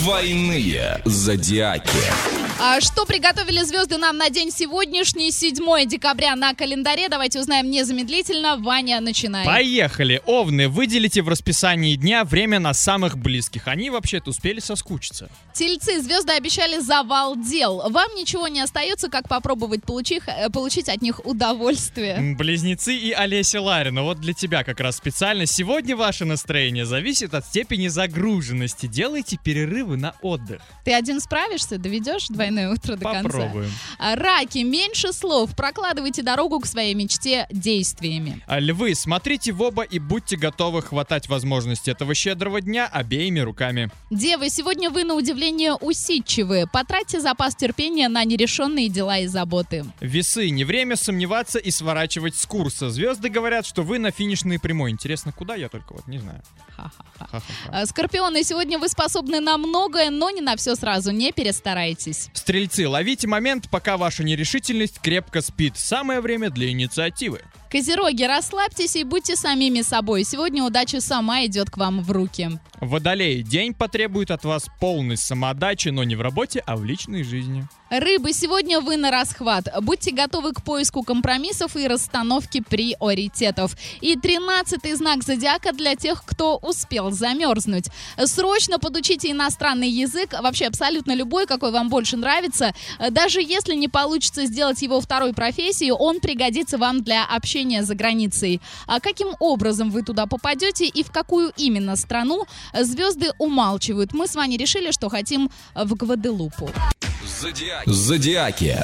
Двойные зодиаки. А что приготовили звезды нам на день сегодняшний, 7 декабря на календаре? Давайте узнаем незамедлительно. Ваня, начинает. Поехали! Овны, выделите в расписании дня время на самых близких. Они вообще-то успели соскучиться. Тельцы, звезды обещали завал дел. Вам ничего не остается, как попробовать получить, э, получить от них удовольствие. Близнецы и Олеся Ларина. Вот для тебя как раз специально. Сегодня ваше настроение зависит от степени загруженности. Делайте перерывы на отдых. Ты один справишься? Доведешь двойное утро до конца? Попробуем. А, Раки, меньше слов. Прокладывайте дорогу к своей мечте действиями. А львы, смотрите в оба и будьте готовы хватать возможности этого щедрого дня обеими руками. Девы, сегодня вы на удивление усидчивы. Потратьте запас терпения на нерешенные дела и заботы. Весы, не время сомневаться и сворачивать с курса. Звезды говорят, что вы на финишной прямой. Интересно, куда я только вот не знаю. Ха-ха-ха. А, Скорпионы, сегодня вы способны на многое, но не на все сразу. Не перестарайтесь. Стрельцы, ловите момент, пока ваша нерешительность крепко спит. Самое время для инициативы. Козероги, расслабьтесь и будьте самими собой. Сегодня удача сама идет к вам в руки. Водолей, день потребует от вас полной самоотдачи, но не в работе, а в личной жизни. Рыбы, сегодня вы на расхват. Будьте готовы к поиску компромиссов и расстановке приоритетов. И тринадцатый знак зодиака для тех, кто успел замерзнуть. Срочно подучите иностранный язык, вообще абсолютно любой, какой вам больше нравится. Даже если не получится сделать его второй профессией, он пригодится вам для общения за границей. А каким образом вы туда попадете и в какую именно страну, звезды умалчивают. Мы с вами решили, что хотим в Гваделупу. Зодиаки.